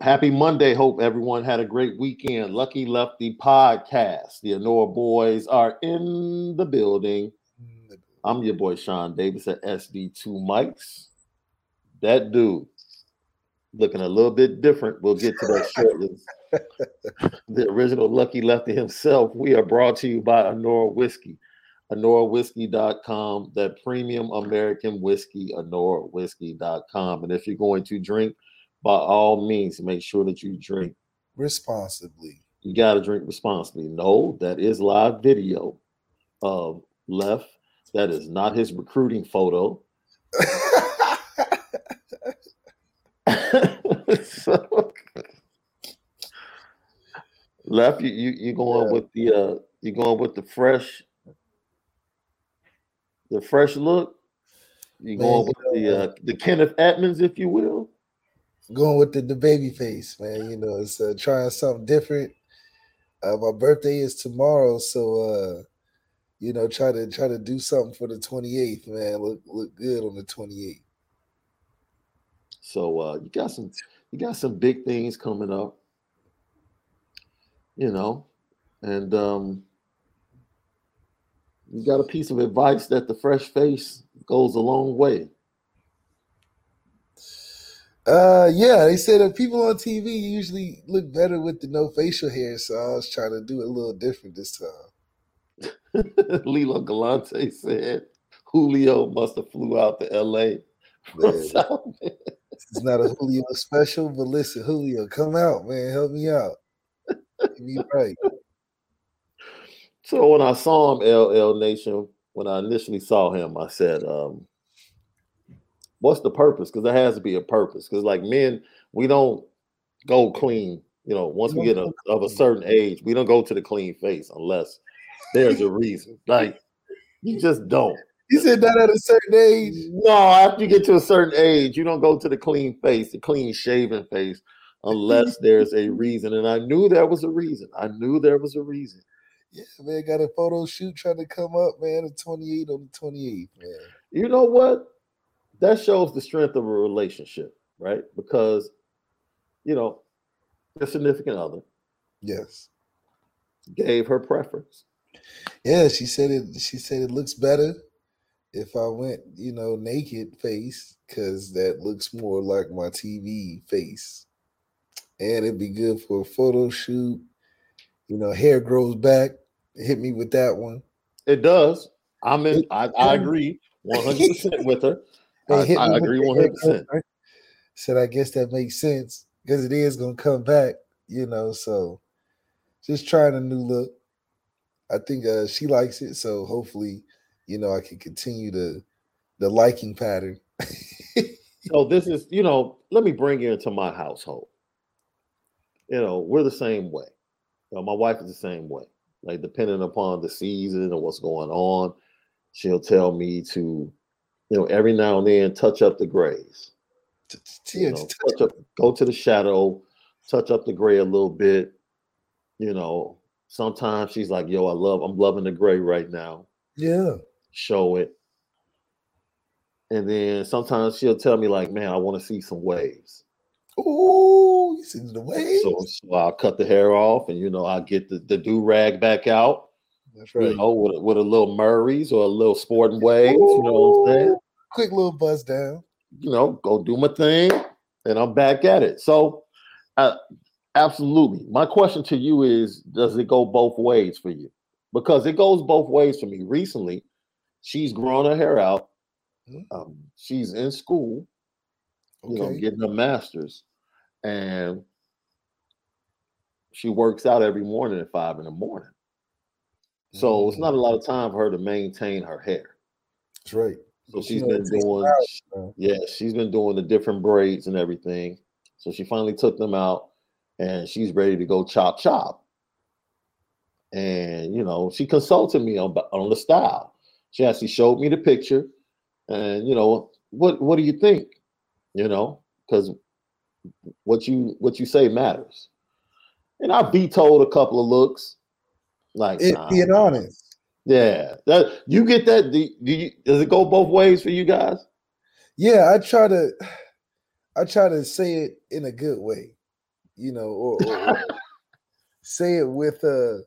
Happy Monday. Hope everyone had a great weekend. Lucky Lefty podcast. The Anora boys are in the building. I'm your boy Shaun Davis at SD2 Mics. That dude looking a little bit different. We'll get to that shortly. the original Lucky Lefty himself. We are brought to you by Anora Whiskey. AnoraWhiskey.com, that premium American whiskey, AnoraWhiskey.com. And if you're going to drink, by all means, make sure that you drink responsibly. You got to drink responsibly. No, that is live video of left. That is not his recruiting photo. so, left, you you you going yeah. with the uh you going with the fresh the fresh look. You going with the uh, the Kenneth Edmonds, if you will going with the, the baby face, man. You know, it's uh, trying something different. Uh, my birthday is tomorrow, so uh, you know, try to try to do something for the 28th, man. Look look good on the 28th. So uh you got some you got some big things coming up, you know, and um you got a piece of advice that the fresh face goes a long way. Uh, yeah, they said that people on TV usually look better with the no facial hair, so I was trying to do it a little different this time. Lilo Galante said Julio must have flew out to LA. it's not a Julio special, but listen, Julio, come out, man, help me out. Get me right. So when I saw him, LL Nation, when I initially saw him, I said, um, what's the purpose? Because there has to be a purpose. Because like men, we don't go clean. You know, once we get a, of a certain age, we don't go to the clean face unless there's a reason. Like you just don't. You said that at a certain age. No, after you get to a certain age, you don't go to the clean face, the clean shaven face, unless there's a reason. And I knew there was a reason. I knew there was a reason. Yeah, man, got a photo shoot trying to come up, man. The 28 on the 28th, man. You know what? That shows the strength of a relationship, right? Because you know, the significant other. Yes. Gave her preference. Yeah, she said it she said it looks better if I went, you know, naked face, because that looks more like my TV face. And it'd be good for a photo shoot. You know, hair grows back. Hit me with that one. It does. I'm in I, I agree 100% with her. I, I agree one hundred percent. Said I guess that makes sense because it is gonna come back, you know. So just trying a new look. I think uh, she likes it, so hopefully, you know, I can continue the the liking pattern. so this is, you know, let me bring you into my household. You know, we're the same way. You know, my wife is the same way. Like depending upon the season and what's going on, she'll tell me to you know, every now and then touch up the grays. You know, touch up, go to the shadow, touch up the gray a little bit. You know, sometimes she's like, "Yo, I love, I'm loving the gray right now." Yeah. show it. And then sometimes she'll tell me, like, man, I want to see some waves. Oh, you see the waves? So, so I'll cut the hair off and you know, I get the, the do rag back out. That's right. You know, with, with a little Murray's or a little sporting waves, you know what I'm saying? Quick little buzz down. You know, go do my thing, and I'm back at it. So, uh, absolutely. My question to you is: Does it go both ways for you? Because it goes both ways for me. Recently, she's grown her hair out. Mm-hmm. Um, she's in school, you know, getting her master's, and she works out every morning at five in the morning. So it's not a lot of time for her to maintain her hair. That's right. So she's been doing, yeah, she's been doing the different braids and everything. So she finally took them out, and she's ready to go chop chop. And you know, she consulted me on on the style. She actually showed me the picture, and you know, what what do you think? You know, because what you what you say matters. And I vetoed a couple of looks, like It, nah, being honest. yeah. That you get that? Do, do you, does it go both ways for you guys? Yeah, I try to I try to say it in a good way, you know, or, or- say it with a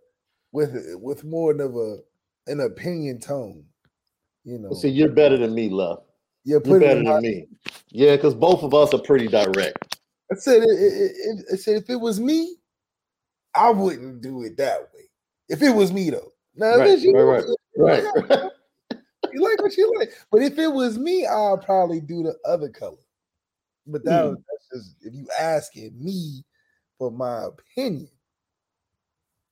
with with more of a an opinion tone, you know. See, you're better than me, love. yeah, You're better than me. Yeah, because both of us are pretty direct. I said it, it, it, I said if it was me, I wouldn't do it that way. If it was me though. Now Right, you, right, right, Right. you like what you like. But if it was me, I'll probably do the other color. But that Hmm. was that's just if you asking me for my opinion.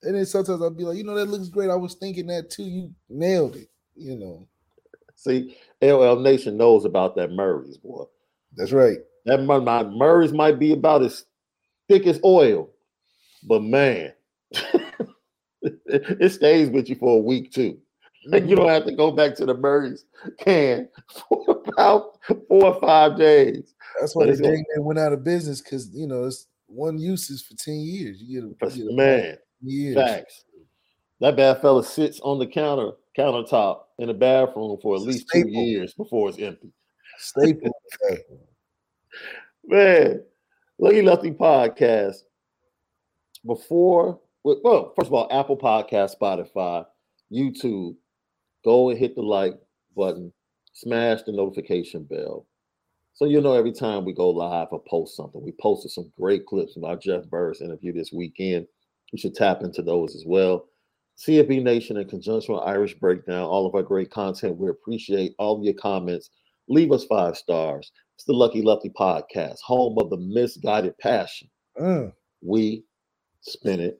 And then sometimes I'll be like, you know, that looks great. I was thinking that too. You nailed it. You know, See, LL Nation knows about that Murray's boy. that's right. That Mur- my Murray's might be about as thick as oil, but man, it stays with you for a week too. Like you don't mm-hmm. have to go back to the Murray's can for about four or five days. That's why But the it's gonna- dang man went out of business because you know it's one use is for 10 years. You get a, you get a Man, years. facts. That bad fella sits on the counter countertop in the bathroom for at It's least two years before it's empty. Staple. Man, Lucky Lefty podcast. Before, well, first of all, Apple Podcast, Spotify, YouTube. Go and hit the like button, smash the notification bell, so you'll know every time we go live or post something. We posted some great clips from our Jeff Burris interview this weekend. You should tap into those as well. CFB Nation, in conjunction with Irish Breakdown, all of our great content. We appreciate all of your comments. Leave us five stars. It's the Lucky Lefty Podcast, home of the misguided passion. Mm. We spin it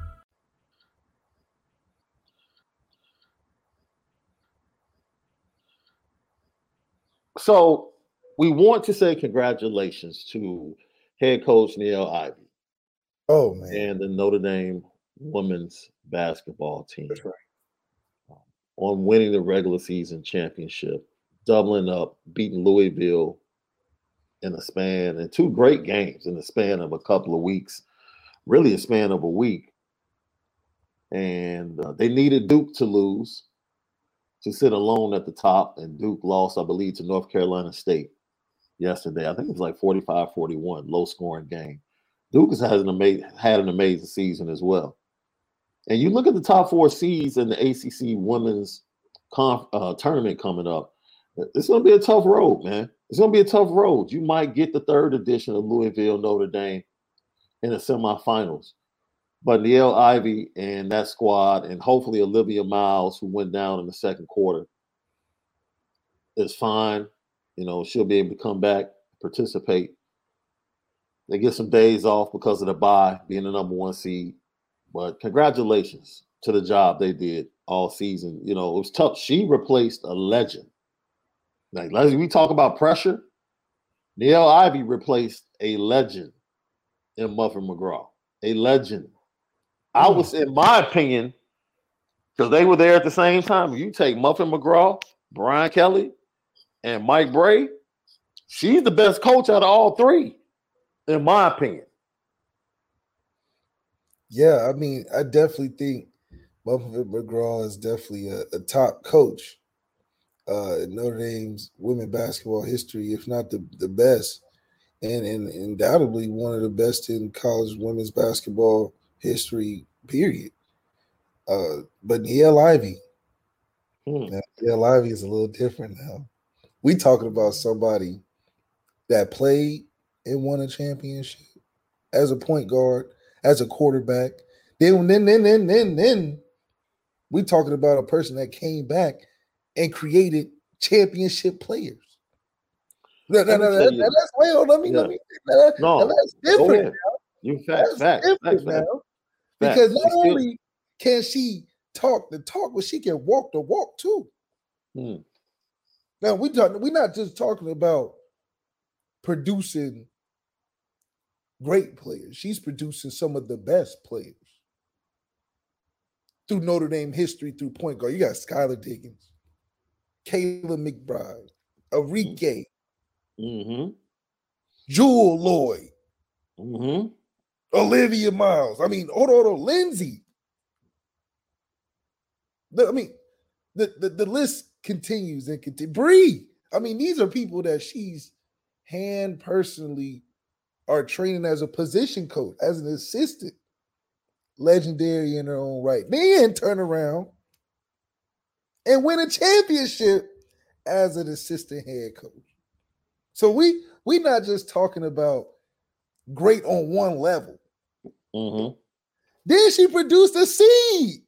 So we want to say congratulations to head coach Niele Ivey. Oh man. And the Notre Dame women's basketball team. That's right. Um, on winning the regular season championship, doubling up, beating Louisville in a span and two great games in the span of a couple of weeks, really a span of a week. And uh, they needed Duke to lose to sit alone at the top, and Duke lost, I believe, to North Carolina State yesterday. I think it was like 45 41, low scoring game. Duke has an had an amazing season as well. And you look at the top four seeds in the ACC women's conf, uh, tournament coming up. It's going to be a tough road, man. It's going to be a tough road. You might get the third edition of Louisville Notre Dame in the semifinals. But Niele Ivey and that squad, and hopefully Olivia Miles, who went down in the second quarter, is fine. You know, she'll be able to come back, participate. They get some days off because of the bye, being the number one seed. But congratulations to the job they did all season. You know, it was tough. She replaced a legend. Like, we talk about pressure. Niele Ivey replaced a legend in Muffet McGraw, a legend. I hmm. was, in my opinion, because they were there at the same time. You take Muffet McGraw, Brian Kelly, and Mike Brey. She's the best coach out of all three, in my opinion. Yeah, I mean, I definitely think Muffet McGraw is definitely a, a top coach uh, Notre Dame's women basketball history, if not the, the best, and, and undoubtedly one of the best in college women's basketball history, period. Uh, but Niele Ivey, hmm. Niele Ivey is a little different now. We talking about somebody that played and won a championship as a point guard, as a quarterback. Then, then, then, then, then, then we talking about a person that came back and created championship players. No, no, no, that, that's on, let me, yeah. let me that, no, that's different. You fact, fact, fact, now. Because not only can she talk the talk, but she can walk the walk too. Hmm. Now we talk, we're not just talking about producing great players. She's producing some of the best players through Notre Dame history, through point guard. You got Skylar Diggins. Kayla McBride, Arike, mm-hmm. Jewell Loyd, mm-hmm. Olivia Miles. I mean, hold on, Lindsay. The, I mean, the, the, the list continues and continues. Bree. I mean, these are people that she's hand personally are training as a position coach, as an assistant. Legendary in her own right. Then turn around and win a championship as an assistant head coach. So we we're not just talking about great on one level. Mm-hmm. Then she produced a seed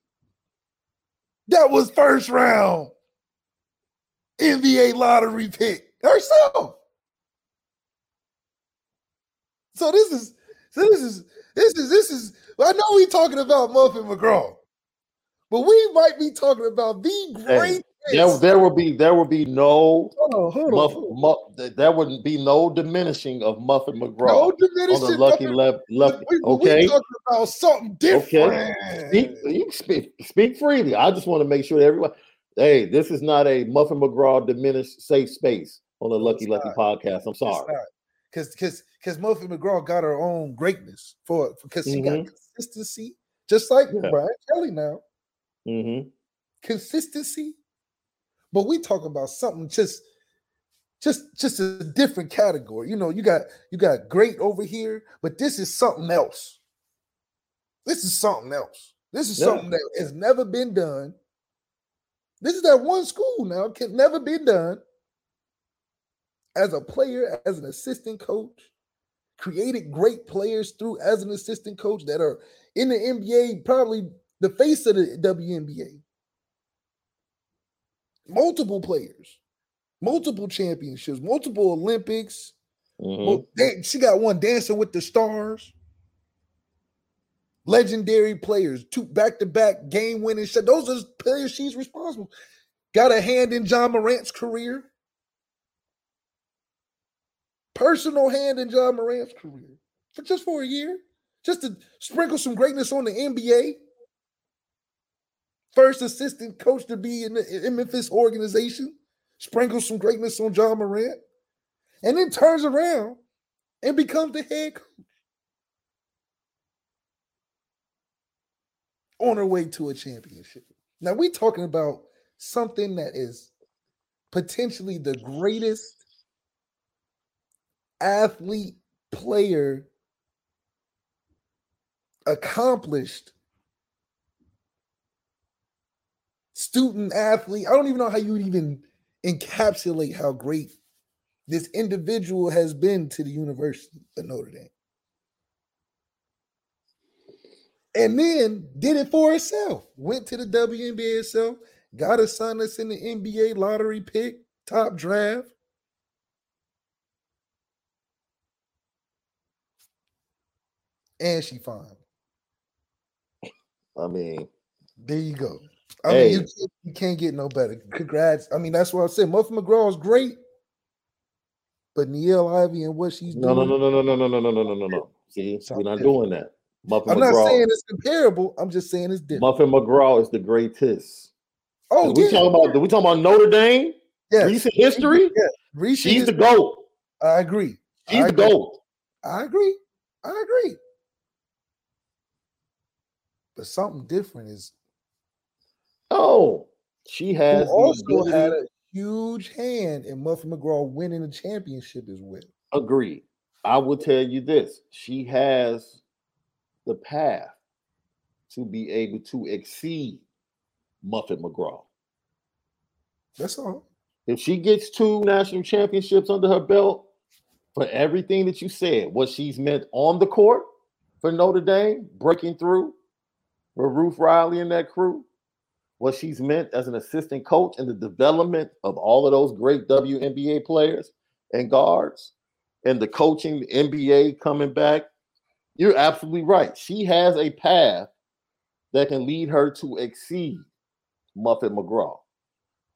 that was first round NBA lottery pick herself. So this is so this is this is this is I know we talking about Muffet McGraw but we might be talking about the great. There, there will be there will be no hold on, hold Muff, on. Muff, there would be no diminishing of Muffet McGraw. No diminishing. On the lucky left, lucky. We, okay, we talking about something different. Okay, speak, you speak speak freely. I just want to make sure that everyone. Hey, this is not a Muffet McGraw diminished safe space on the Lucky Lucky podcast. I'm sorry. Because because because Muffet McGraw got her own greatness for because she mm-hmm. got consistency, just like yeah. Brian Kelly now. Mm-hmm. Consistency. But we talk about something just just just a different category. You know, you got you got great over here, but this is something else. This is something else. This is yeah. something that has never been done. This is that one school now, can never be done. As a player, as an assistant coach, created great players through as an assistant coach that are in the NBA, probably the face of the WNBA. Multiple players, multiple championships, multiple Olympics. Mm-hmm. She got one dancing with the stars. Legendary players, two back to back game winning shot. Those are players she's responsible. Got a hand in Ja Morant's career. personal hand in Ja Morant's career for just for a year, just to sprinkle some greatness on the NBA. First assistant coach to be in the in Memphis organization, sprinkles some greatness on Ja Morant, and then turns around and becomes the head coach. On her way to a championship. Now we're talking about something that is potentially the greatest athlete player accomplished student athlete. I don't even know how you would even encapsulate how great this individual has been to the University of Notre Dame. And then did it for herself. Went to the WNBA herself, got a son that's in the NBA lottery pick, top draft. And she fine. I mean, There you go. I Hey. mean, you, can't- you can't get no better. Congrats. I mean, that's what I said. Muffet McGraw is great, but Niele Ivey and what she's no, doing. no, no, no, no, no, no, no, no, no, no, no. See, we're not doing that. Muffet I'm not saying it's comparable. I'm just saying it's different. Muffet McGraw is the greatest. oh, we talking about? We talking about Notre Dame? yes. Recent history? Yeah. Recent She's the goat. I agree. She's I the goat. I agree. I agree. But something different is Oh, she has also had a huge hand in Muffet McGraw winning the championship as well. Agreed. I will tell you this: she has the path to be able to exceed Muffet McGraw. That's all. If she gets two national championships under her belt for everything that you said, what she's meant on the court for Notre Dame, breaking through for Ruth Riley and that crew, what she's meant as an assistant coach in the development of all of those great WNBA players and guards, and the coaching, the NBA coming back. You're absolutely right. She has a path that can lead her to exceed Muffet McGraw,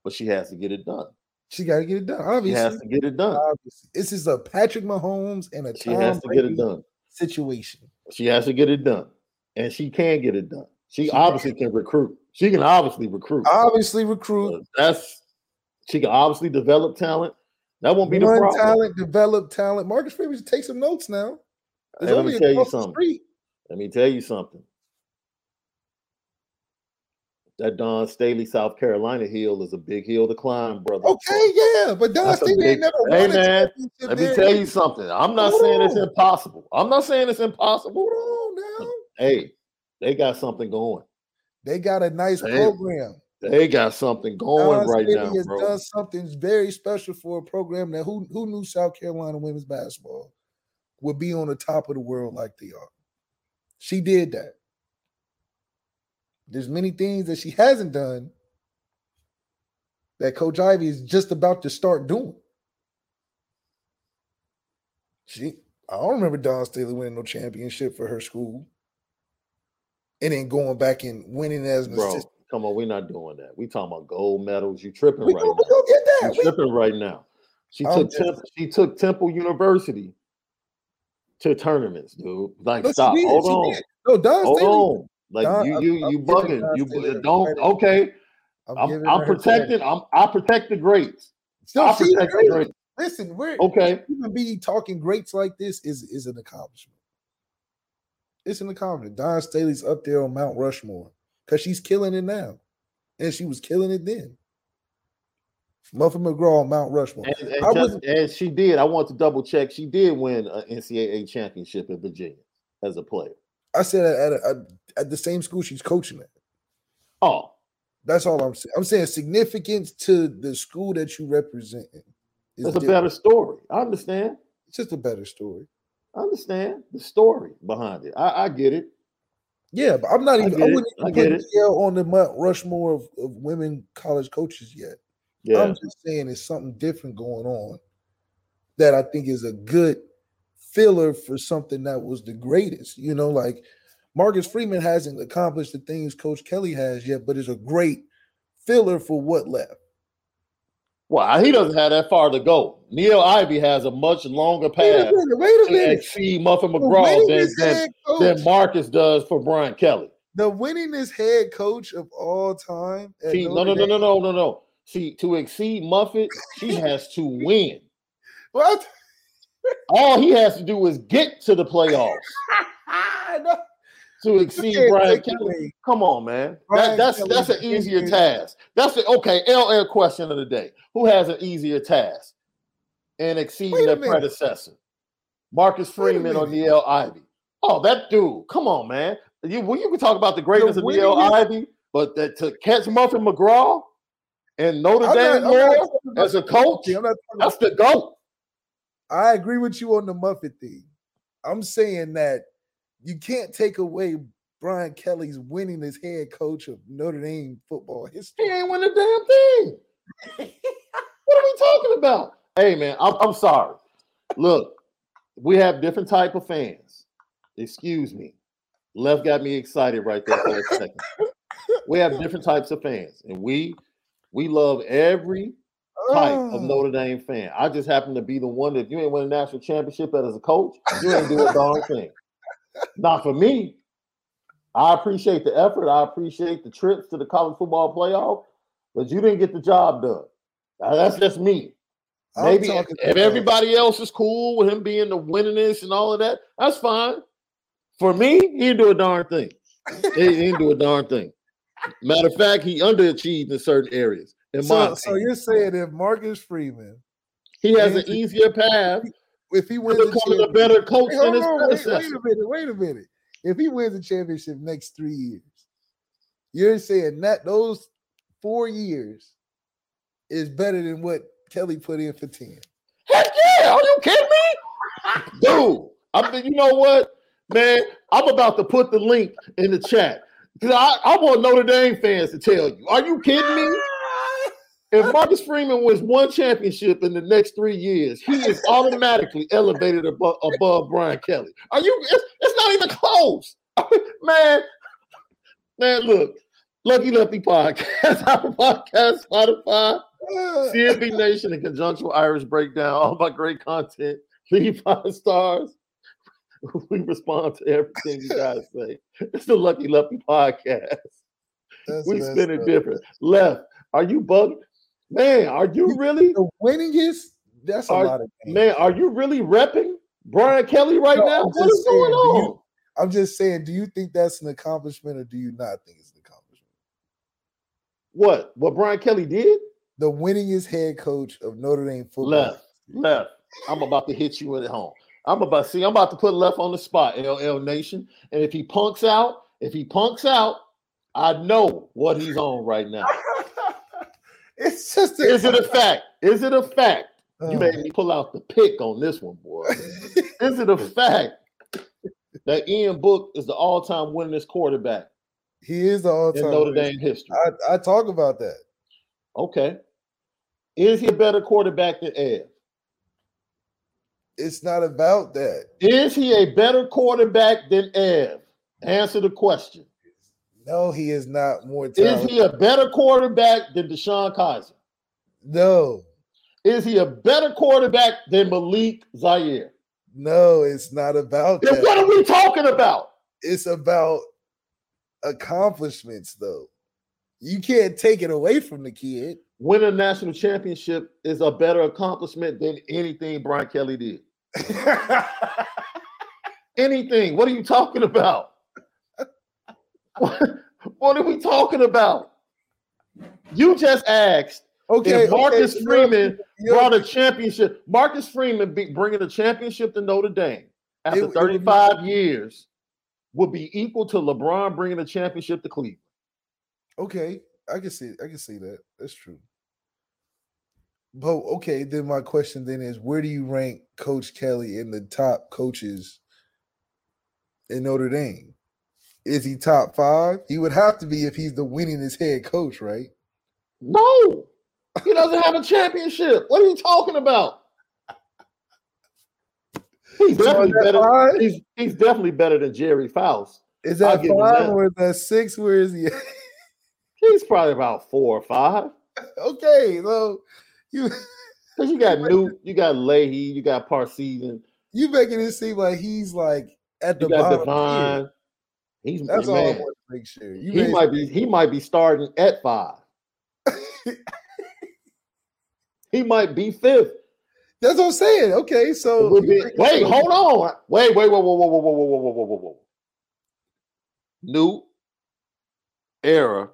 but she has to get it done. She got to get it done. Obviously, she has to get it done. obviously. this is a Patrick Mahomes and a She Tom has to get it done. situation. She has to get it done. And she can get it done. She, She obviously can recruit. She can obviously recruit. Obviously, recruit That's she can obviously develop talent. That won't be the problem. talent, develop talent. Marcus Freeman should take some notes now. Hey, let me tell you something. street. Let me tell you something. That Dawn Staley, South Carolina hill is a big hill to climb, brother. Okay, yeah, but Dawn That's Staley ain't never Hey, man, Let me tell you something. I'm not Hold saying it's impossible. I'm not saying it's impossible. Hold on now. Hey, they got something going. They got a nice Hey, program. They got something going Dawn right Staley now, has bro. done something very special for a program that who who knew South Carolina women's basketball would be on the top of the world like they are. She did that. There's many things that she hasn't done that Coach Ivey is just about to start doing. She, I don't remember Dawn Staley winning no championship for her school, and then going back and winning as an Bro, assistant. come on, we're not doing that. We talking about gold medals. You tripping We right we now. gonna get that. You We- tripping right now. She I'm took just- Temple, she took Temple University to tournaments, dude. Like, No, stop. Hold on. No, Dawn Hold Staley. on. Like Dawn- you, I'm- you, I'm you bugging. Dawn You Staley don't. Okay. I'm, I'm, I'm her her protecting. I'm. I protect the greats. No, I protect the great. greats. Listen, we're Okay. even be talking greats like this is is an accomplishment. It's in the accomplishment. Dawn Staley's up there on Mount Rushmore because she's killing it now, and she was killing it then. Muffet McGraw on Mount Rushmore. And, and, just, and she did. I want to double check. She did win an NCAA championship in Virginia as a player. I said at, at, at, at the same school she's coaching at. Oh, That's all I'm saying. I'm saying significance to the school that you represent. that's a different. better story. I understand. It's just a better story. I understand the story behind it. I, I get it. Yeah, but I'm not even. I, it. wouldn't I even get put. On the Mount Rushmore of, of women college coaches yet. Yeah. I'm just saying it's something different going on that I think is a good filler for something that was the greatest. You know, like Marcus Freeman hasn't accomplished the things Coach Kelly has yet, but is a great filler for what left. Well, he doesn't have that far to go. Niele Ivey has a much longer Wait a path minute. Wait a to minute. exceed Muffet McGraw than, than, than Marcus does for Brian Kelly. the winningest head coach of all time. See, no, no, no, no, no, no, no. See, to exceed Muffet, he has to win. What? All he has to do is get to the playoffs No, to exceed Brian Kelly. Come on, man. That, that's that's an easier task. That's the okay. LL question of the day: Who has an easier task in exceeding their minute. predecessor? Marcus Freeman or. Niele Ivey? Oh, that dude! Come on, man. You well, you can talk about the greatness of Niele winningest- Ivey, but that, to catch Muffet McGraw and Notre Dame not more talking about as a coach. I'm not talking that's the goat. I agree with you on the Muffet thing. I'm saying that you can't take away Brian Kelly's winning as head coach of Notre Dame football history. He ain't win a damn thing. what are we talking about? Hey man, I'm, I'm sorry. Look, we have different type of fans. Excuse me. Left got me excited right there for a second. We have different types of fans, and we we love every type of Oh, Notre Dame fan. I just happen to be the one that if you ain't win a national championship as a coach, you ain't do a darn thing. Not for me. I appreciate the effort. I appreciate the trips to the college football playoff, but you didn't get the job done. Now, that's just me. Maybe if, if everybody else is cool with him being the winningest and all of that, that's fine. For me, he didn't do a darn thing. He, didn't do a darn thing. Matter of fact, he underachieved in certain areas. In So, so you're saying if Marcus Freeman, he has an easier path if he wins a becoming a better coach Wait, than his on, wait, wait a minute, wait a minute. If he wins a championship next three years, you're saying that those four years is better than what Kelly put in for 10. Heck yeah! Are you kidding me, dude? I mean, you know what, man? I'm about to put the link in the chat because I, I want Notre Dame fans to tell you. Are you kidding me? If Marcus Freeman wins one championship in the next three years, he is automatically elevated above, above Brian Kelly. Are you? It's, it's not even close, man. Man, look, Lucky Lefty podcast, our podcast, Spotify. CNB Nation in conjunction with Irish Breakdown, all my great content. Leave five stars. We respond to everything you guys say. It's the Lucky Lucky podcast. that's We spin it different. Left, are you bugged? Man, are you really? The winningest, that's a Are- lot of games. Man, are you really repping Brian Kelly right No, now? I'm What just going saying, do you- on? I'm just saying, do you think that's an accomplishment or do you not think it's an accomplishment? What? What Brian Kelly did? The winningest head coach of Notre Dame football. Left, left. I'm about to hit you at home. I'm about see. I'm about to put left on the spot, LL Nation. And if he punks out, if he punks out, I know what he's on right now. It's just Is it a fact? Is it a fact? Oh, You uh. made me pull out the pick on this one, boy. Is it a fact that Ian Book is the all-time winningest quarterback he is the all-time. in Notre. Dame history? I, I talk about that. Okay. Is he a better quarterback than Ed? It's not about that. Is he a better quarterback than Ev? Answer the question. No, he is not more talented. Is he a better quarterback than DeShone Kizer? no, Is he a better quarterback than Malik Zaire? no, it's not about Then that. what are we talking about? It's about accomplishments, though. You can't take it away from the kid. Winning a national championship is a better accomplishment than anything Brian Kelly did. Anything. What are you talking about? What, what are we talking about? You just asked okay, if Marcus okay, so you're- Freeman you're- brought a championship. Marcus Freeman be, bringing a championship to Notre Dame after It- it be- 35 years would be equal to LeBron bringing a championship to Cleveland. Okay, I can see I can see that. That's true. But okay, then my question then is where do you rank Coach Kelly in the top coaches in Notre Dame? Is he top five? He would have to be if he's the winningest head coach, right? No, he doesn't have a championship. What are you talking about? He's definitely better. He's, he's definitely better than Gerry Faust. Is that five that. or is that six? Where is he? He's probably about four or five. okay, so You Because you got Knute, you got Leahy, you got Parseghian, you making it seem like he's like at the bottom. Devine. He's That's all I want to make sure. You he might be he might be starting at five. he might be fifth. That's what I'm saying. Okay, so be- wait, hold on. Wait, wait, whoa, whoa, whoa, whoa, whoa, whoa, whoa, whoa, whoa, whoa. Knute Ara,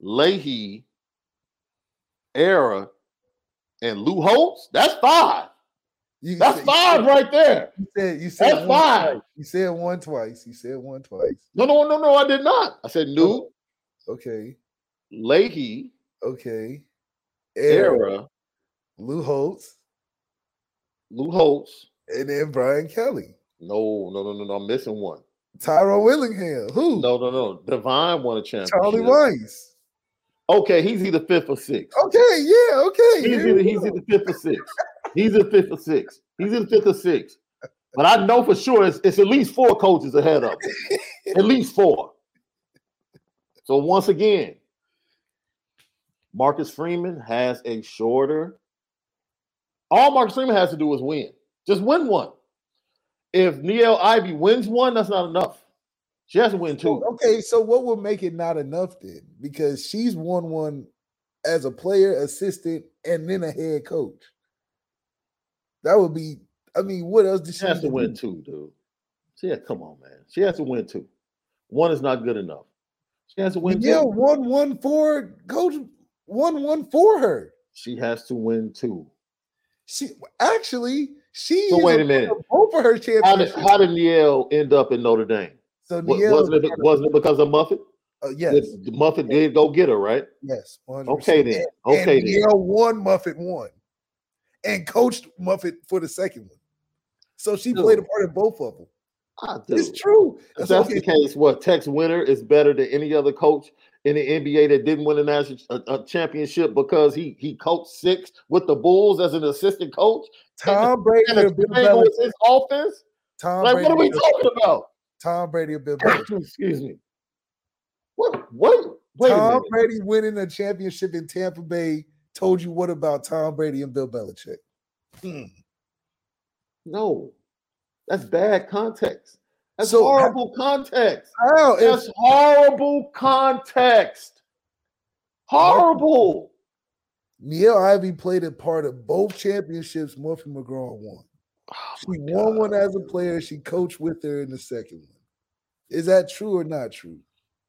Leahy, Ara, and Lou Holtz. That's five. You That's said- five right there. You said you said That's one five. You said one twice. You said one twice. No, no, no, no, I did not. I said oh, Knute, Okay. Leahy, Okay. Ara, Ara, Lou Holtz, Lou Holtz. and then Brian Kelly. No, no, no, no, no. I'm missing one. Tyrone Willingham. Who? No, no, no. Devine won a championship. Charlie Weis. Okay, he's either fifth or sixth. Okay, yeah, okay. He's either, he's either fifth or sixth. He's in fifth or sixth. He's in fifth or sixth. But I know for sure it's, it's at least four coaches ahead of him. at least four. So once again, Marcus Freeman has a shorter. All Marcus Freeman has to do is win. Just win one. If Niele Ivey wins one, that's not enough. She has to win two. Okay, so what would make it not enough then? Because she's won one as a player, assistant, and then a head coach. That would be. I mean, what else does she She has to win do? two, dude. She has, come on, man. She has to win two. One is not good enough. She has to win Yeah, two. one one for coach, one one for her. She has to win two. She actually she. So wait a part minute. Both for her How did, how did Niele end up in Notre Dame? So Wa- wasn't, it, wasn't it because of Muffet? uh, yes, Muffet did go get her, right? yes, 100%. Okay then. Okay and then. Niele won Muffet one, and coached Muffet for the second one. So she played a part in both of them. Ah, It's dude. true. If that's okay, the case, what Tex Winter is better than any other coach in the NBA that didn't win a national a, a championship because he he coached six with the Bulls as an assistant coach Tom Brady and or a Bill triangle Belichick. his offense. Tom Like, Brady. what are we talking about? Tom Brady or Bill Belichick. Excuse me. What? What? Wait Tom. Brady winning a championship in Tampa Bay told you what about Tom Brady and Bill Belichick? Hmm. No, that's bad context. That's So, horrible context. How? If, That's horrible context. Horrible. Niele Ivey played a part of both championships Muffet McGraw won. Oh She won God. one as a player. She coached with her in the second one. Is that true or not true?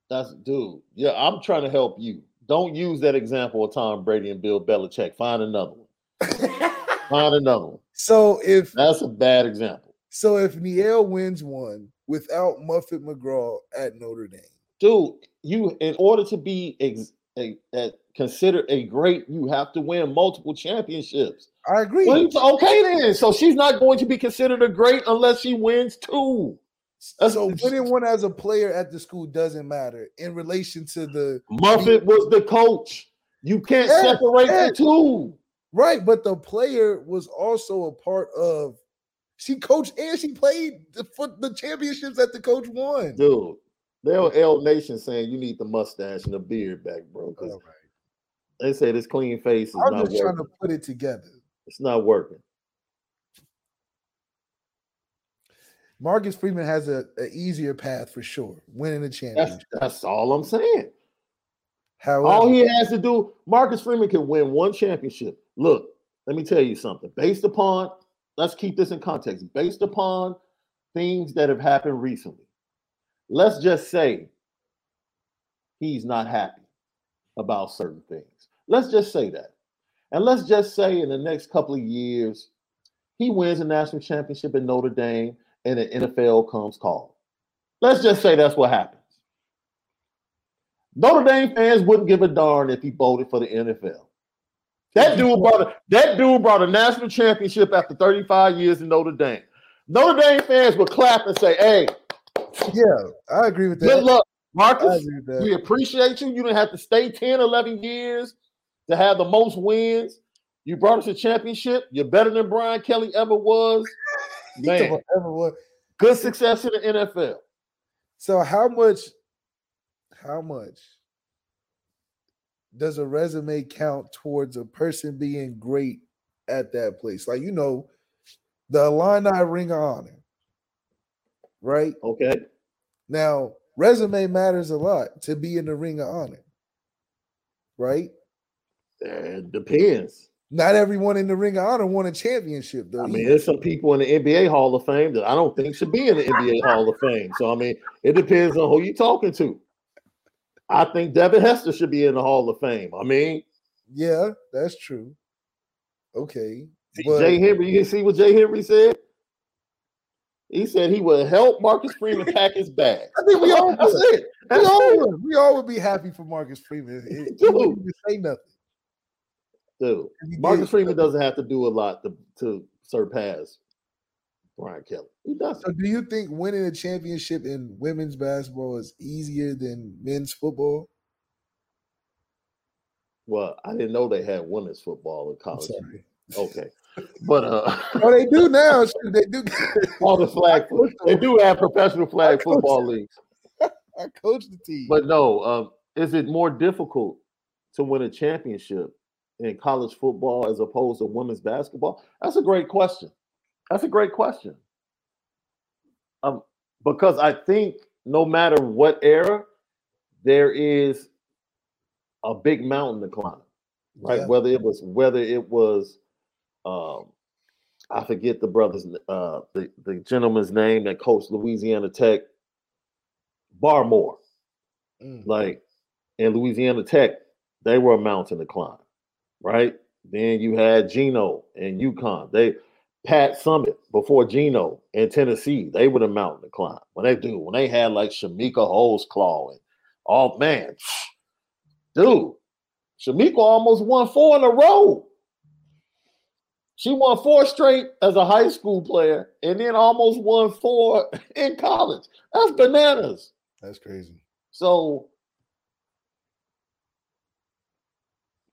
That's dude. Yeah, I'm trying to help you. Don't use that example of Tom Brady and Bill Belichick. Find another one. Find another one. So if That's a bad example. so, if Niele wins one without Muffet McGraw at Notre Dame, Dude, you in order to be ex, a, a, considered a great, you have to win multiple championships. I agree. Well, okay then. So she's not going to be considered a great unless she wins two. So winning one as a player at the school doesn't matter in relation to the Muffet was the coach. You can't Yes, separate yes. the two. right, but the player was also a part of. She coached and she played the the championships that the coach won. Dude, they're on L Nation saying you need the mustache and the beard back, bro. 'cause All right. they say this clean face is I'm not just trying to put it together. It's not working. Marcus Freeman has a, a easier path for sure, winning the That's championship. that's all I'm saying. However, All he has to do, Marcus Freeman can win one championship. Look, let me tell you something. Based upon, let's keep this in context. Based upon things that have happened recently, let's just say he's not happy about certain things. Let's just say that. And let's just say in the next couple of years, he wins a national championship in Notre Dame and the NFL comes call. Let's just say that's what happens. Notre Dame fans wouldn't give a darn if he voted for the NFL. That dude brought a that dude brought a national championship after 35 years in Notre Dame. Notre Dame fans would clap and say, "Hey, yeah, I agree with that. good luck, Marcus. agree with that. We appreciate you. You didn't have to stay 10, 11 years to have the most wins. You brought us a championship. You're better than Brian Kelly ever was. Man, good success in the NFL. So how much? How much does a resume count towards a person being great at that place? Like you know, the Illini Ring of Honor, right? Okay. Now, resume matters a lot to be in the Ring of Honor, right? It depends. Not everyone in the Ring of Honor won a championship, though. I mean, there's some people in the NBA Hall of Fame that I don't think should be in the NBA Hall of Fame. So I mean, it depends on who you're talking to. I think Devin Hester should be in the Hall of Fame. I mean, yeah, that's true. Okay. But, Jay Henry, you can see what Jay Henry said. He said he would help Marcus Freeman pack his bag. I think we all would. We all would. We all would be happy for Marcus Freeman. He wouldn't even say nothing. Dude, Marcus Freeman doesn't have to do a lot to, to surpass Brian Kelly. He doesn't. So do you think winning a championship in women's basketball is easier than men's football? Well, I didn't know they had women's football in college. Okay. But uh oh, they do now. They do all the flag. They do have professional flag football leagues. I coach the team. But no, um, is it more difficult to win a championship in college football as opposed to women's basketball? That's a great question. That's a great question. Um, because I think no matter what era, there is a big mountain to climb, right? Yeah. Whether it was whether it was, um, I forget the brother's uh, the the gentleman's name that coached Louisiana Tech, Barmore, mm. like in Louisiana Tech, they were a mountain to climb, right? Then you had Geno and UConn. They Pat Summitt before Geno in Tennessee, they were the mountain to climb. When they do, when they had like Chamique Holdsclaw and oh man, dude, Chamique almost won four in a row. She won four straight as a high school player and then almost won four in college. That's bananas. That's crazy. So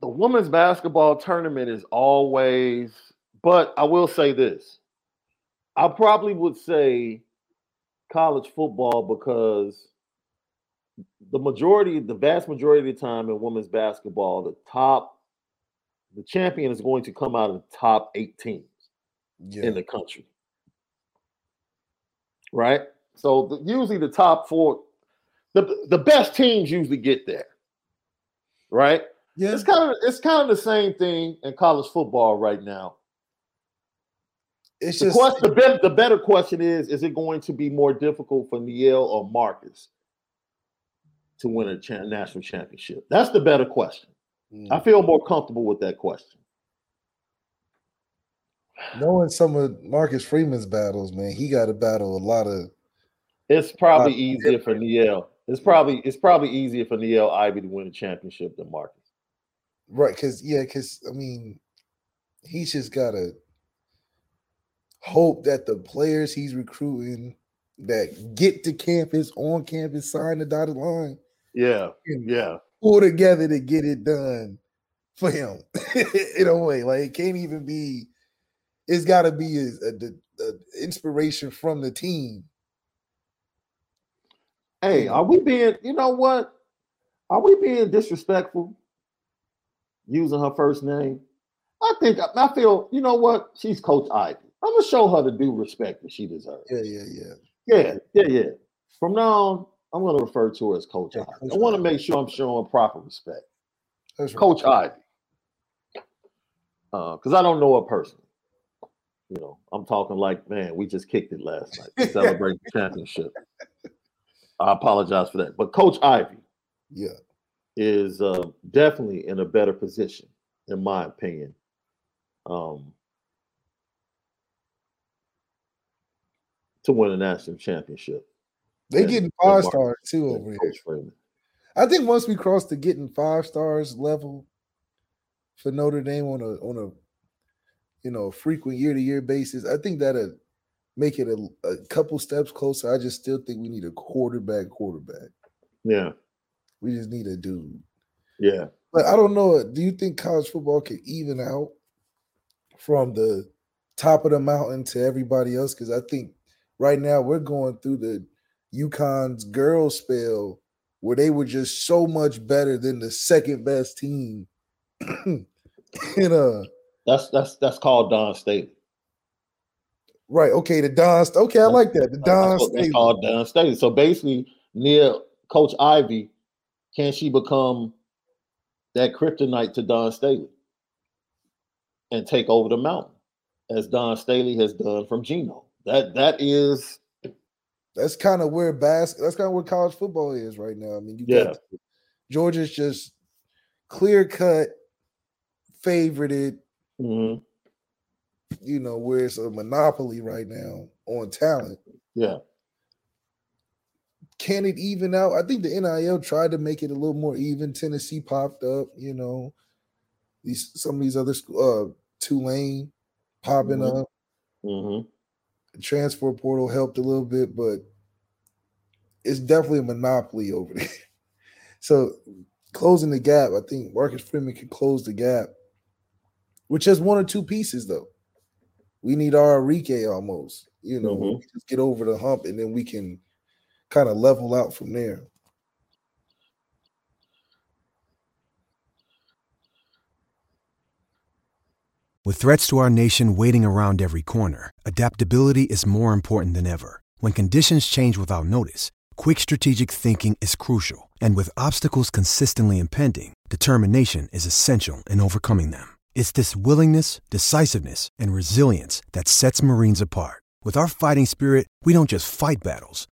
the women's basketball tournament is always but I will say this. I probably would say college football because the majority, the vast majority of the time in women's basketball, the top, the champion is going to come out of the top eight teams yeah. in the country. Right? So the, usually the top four, the, the best teams usually get there. Right? Yeah. It's kind of it's kind of the same thing in college football right now it's the just question, the, better, the better question is: Is it going to be more difficult for Niele or Marcus to win a cha- national championship? That's the better question. Mm. I feel more comfortable with that question. Knowing some of Marcus Freeman's battles, man, he got to battle a lot of. It's probably easier for Niele. It's probably it's probably easier for Niele Ivey to win a championship than Marcus. Right, because yeah, because I mean, he's just got to hope that the players he's recruiting that get to campus on campus sign the dotted line. Yeah, yeah. Pull together to get it done for him in a way. Like it can't even be. It's got to be a, a, a, inspiration from the team. Hey, are we being? You know what? Are we being disrespectful? Using her first name, I think I feel. You know what? She's Coach Ivey. I'm gonna show her the due respect that she deserves. Yeah, yeah, yeah. Yeah, yeah, yeah. From now on, I'm gonna refer to her as Coach yeah, Ivey. I want to make sure I'm showing proper respect. That's Coach right. Ivey. Because uh, I don't know her personally. You know, I'm talking like, man, we just kicked it last night to celebrate the championship. I apologize for that. But Coach Ivey, yeah, is uh, definitely in a better position, in my opinion. Um, to win a national championship. They getting five stars too over here. I think once we cross the getting five stars level for Notre Dame on a on a you know frequent year to year basis, I think that'll make it a, a couple steps closer. I just still think we need a quarterback quarterback. Yeah. We just need a dude. Yeah. But I don't know. Do you think college football can even out from the top of the mountain to everybody else? Because I think right now we're going through the UConn's girl spell where they were just so much better than the second best team. and uh that's that's that's called Don State. Right. Okay. The Don. Okay, I like that. The Don. State. called Dawn Staley. So basically, near Coach Ivey, can she become that kryptonite to Dawn Staley and take over the mountain, as Dawn Staley has done from Geno? That that is. That's kind of where bas- That's kind of where college football is right now. I mean, you yeah. got Georgia's just clear cut, favorited. Mm-hmm you know, where it's a monopoly right now on talent. Yeah. Can it even out? I think the NIL tried to make it a little more even. Tennessee popped up, you know. These some of these other uh Tulane popping mm-hmm. up. Mm-hmm. The transfer portal helped a little bit, but it's definitely a monopoly over there. so closing the gap, I think Marcus Freeman can close the gap, which has one or two pieces though we need our Enrique almost. You know, mm-hmm. just get over the hump and then we can kind of level out from there. With threats to our nation waiting around every corner, adaptability is more important than ever. When conditions change without notice, quick strategic thinking is crucial. And with obstacles consistently impending, determination is essential in overcoming them. It's this willingness, decisiveness, and resilience that sets Marines apart. With our fighting spirit, we don't just fight battles,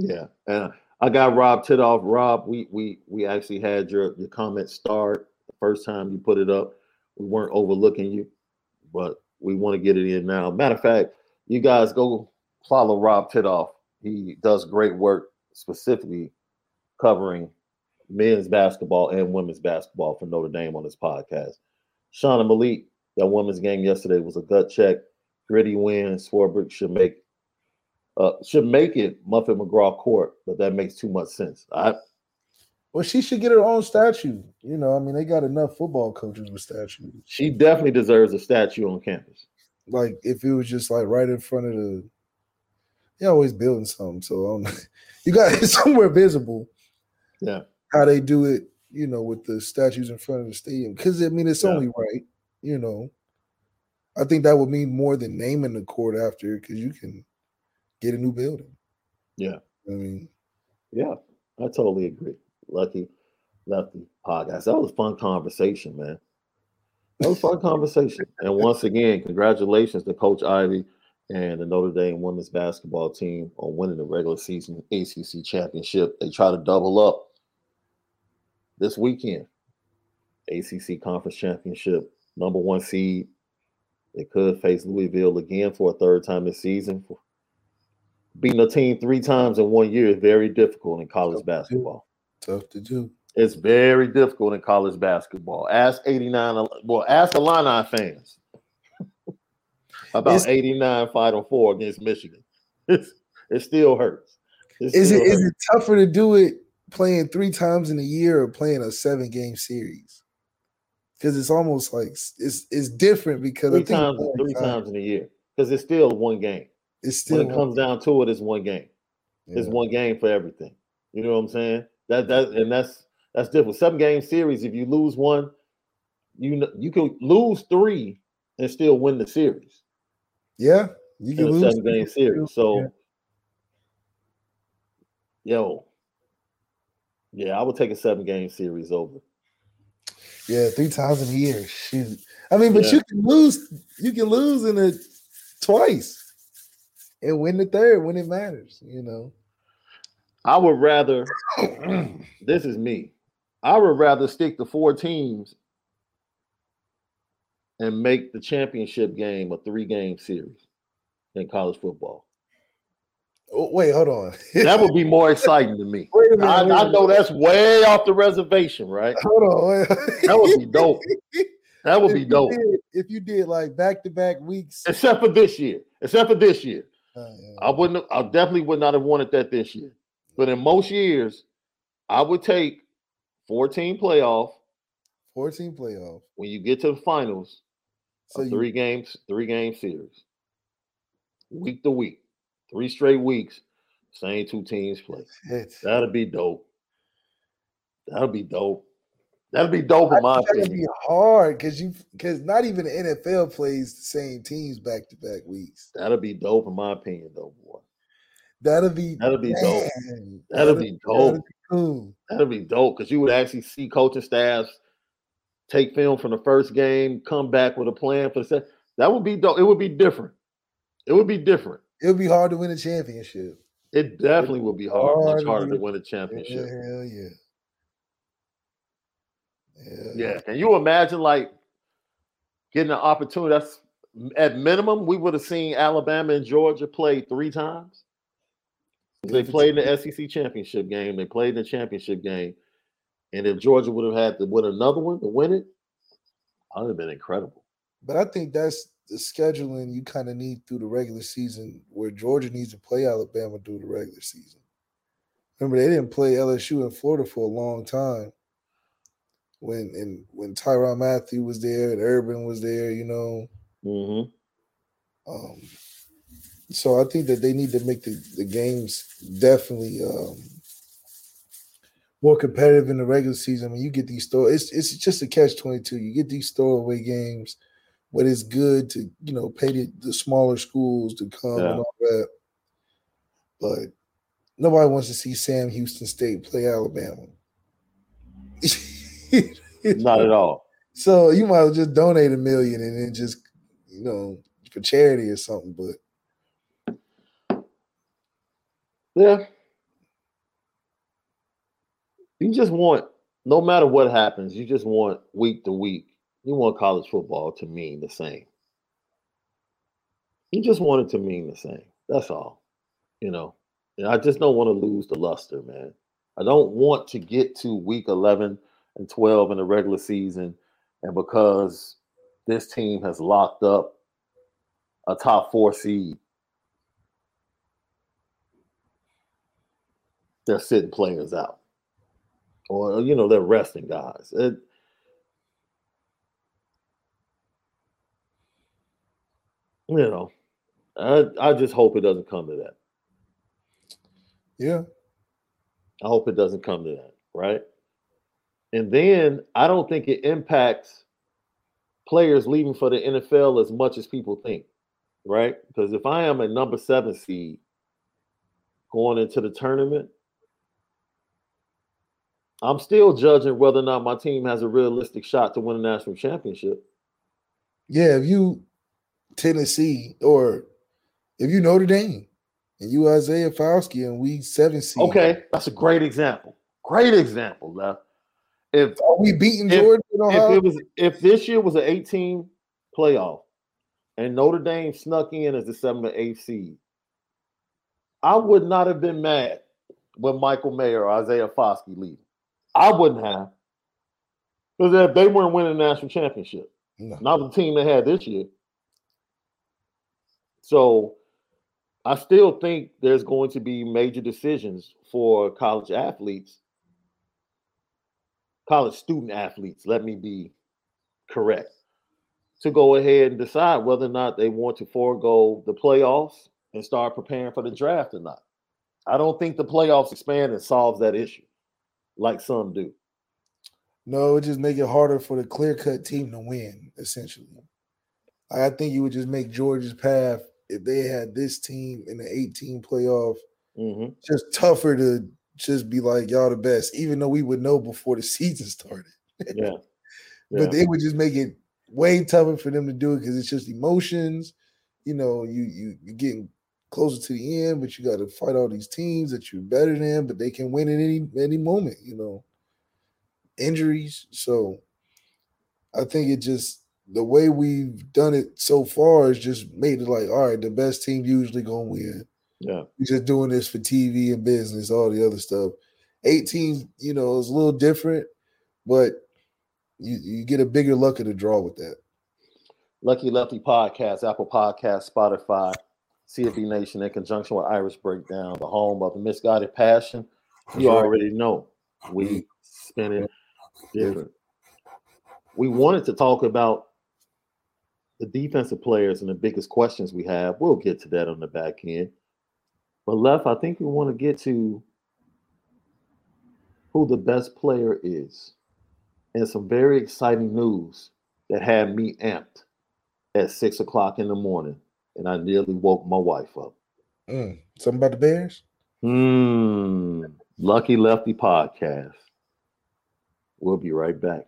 Yeah, and I got Rob Titoff. Rob, we we we actually had your your comment start the first time you put it up. We weren't overlooking you, but we want to get it in now. Matter of fact, you guys go follow Rob Titoff. He does great work, specifically covering men's basketball and women's basketball for Notre Dame on this podcast. Shauna Malik, that women's game yesterday was a gut check, gritty win. Swarbrick should make uh, should make it Muffet McGraw Court, but that makes too much sense. I, well, she should get her own statue. You know, I mean, they got enough football coaches with statues. She definitely deserves a statue on campus. Like if it was just like right in front of the, you're always building something, so um, you got it somewhere visible. Yeah, how they do it, you know, with the statues in front of the stadium, because I mean, it's yeah. only right. You know, I think that would mean more than naming the court after, because you can get a new building. Yeah. I mean, yeah, I totally agree. Lucky Lefty podcast. That was fun conversation, man. That was fun conversation. And once again, congratulations to Coach Ivey and the Notre Dame women's basketball team on winning the regular season ACC championship. They try to double up this weekend. ACC conference championship, number one seed. They could face Louisville again for a third time this season for beating a team three times in one year is very difficult in college Tough basketball. To Tough to do. It's very difficult in college basketball. Ask 89, well, ask the Illini fans about it's, 89 Final Four against Michigan. It's, it still hurts. It is it hurts. is it tougher to do it playing three times in a year or playing a seven game series? Because it's almost like it's it's different because three times three times in a year because it's still one game. It's still when it comes down to it, it's one game. Yeah. It's one game for everything. You know what I'm saying? That that and that's that's different. Seven game series. If you lose one, you know you can lose three and still win the series. Yeah, you can lose seven game series. So, yeah. yo, yeah, I would take a seven game series over. Yeah, three times in a year. Shoot. I mean, but yeah. you can lose. You can lose in it twice and win the third when it matters, you know. I would rather. this is me. I would rather stick to four teams and make the championship game a three-game series in college football. Oh, wait, hold on. that would be more exciting to me. Minute, I, I know that's way off the reservation, right? hold on. That would be dope. That would If be dope. did- if you did like back to back weeks, Except for this year. Except for this year. I wouldn't. I definitely would not have wanted that this year. But in most years, I would take 14 playoff 14 playoff. when you get to the finals. So a you, three games, three game series, week to week, three straight weeks, same two teams play. That'd be dope. That'd be dope. That'd be dope in my opinion. that'd be hard because you because not even the NFL plays the same teams back to back weeks. That'd be dope in my opinion, though, boy. That'll be That'd be dope. man, That'd be that'll dope. be cool. That'd be dope because you would actually see coaching staffs take film from the first game, come back with a plan for the second. That would be dope. It would be different. It would be different. It would be hard to win a championship. It definitely would be hard, hard much harder to win. a Yeah, championship. hell yeah. Hell Yeah. Can you imagine like getting an opportunity? That's at minimum, we would have seen Alabama and Georgia play three times. They played in the SEC championship game. They played in the championship game. And if Georgia would have had to win another one to win it, that would have been incredible. But I think that's the scheduling you kind of need through the regular season, where Georgia needs to play Alabama through the regular season. Remember, they didn't play LSU in Florida for a long time. When and when Tyrann Mathieu was there and Urban was there, you know. Mm-hmm. Um, so I think that they need to make the, the games definitely um, more competitive in the regular season. When you get these store, it's it's just a catch twenty two. You get these throwaway games, but it's good to you know pay the, the smaller schools to come Yeah. and all that. But nobody wants to see Sam Houston State play Alabama. Not at all. So you might well just donate a million and then just you know for charity or something. But Yeah. You just want, no matter what happens, you just want week to week, you want college football to mean the same. You just want it to mean the same. That's all. You know, and I just don't want to lose the luster, man. I don't want to get to week 11 and 12 in the regular season, and because this team has locked up a top four seed, they're sitting players out, or you know they're resting guys. It, you know, I I just hope it doesn't come to that. yeah, I hope it doesn't come to that, right? And then I don't think it impacts players leaving for the NFL as much as people think, right? Because if I am a number seven seed going into the tournament, I'm still judging whether or not my team has a realistic shot to win a national championship. yeah. If you Tennessee or if you Notre Dame and you Isaiah Foskey and we seven seed, Okay, that's a great example. Great example, left. If are we beating If- Georgia? if it was if this year was an 18 playoff and Notre Dame snuck in as the seventh or eighth seed, I would not have been mad when Michael Mayer or Isaiah Foskey leave. I wouldn't have. Because if they weren't winning the national championship. No. Not the team they had this year. So I still think there's going to be major decisions for college athletes, college student athletes, let me be correct, to go ahead and decide whether or not they want to forego the playoffs and start preparing for the draft or not. I don't think the playoffs expand and solves that issue like some do. No, it just make it harder for the clear cut team to win, essentially. I think you would just make Georgia's path if they had this team in the 18 playoff hmm just tougher to just be like y'all the best, even though we would know before the season started. Yeah. But Yeah. it would just make it way tougher for them to do it because it's just emotions. You know, you you you getting closer to the end, but you got to fight all these teams that you're better than, but they can win at any any moment, you know. Injuries. So I think it just the way we've done it so far has just made it like, all right, the best team usually gonna win. Yeah. We're just doing this for TV and business, all the other stuff. 18, you know, is a little different, but you, you get a bigger luck of the draw with that. Lucky Lefty Podcast, Apple Podcast, Spotify, CFB Nation in conjunction with Irish Breakdown, the home of the misguided passion. You already know we mm-hmm. spin it different. We wanted to talk about the defensive players and the biggest questions we have. We'll get to that on the back end. But left, I think we want to get to who the best player is. And some very exciting news that had me amped at six o'clock in the morning. And I nearly woke my wife up. Mm. Something about the Bears? Hmm. Lucky Lefty Podcast. We'll be right back.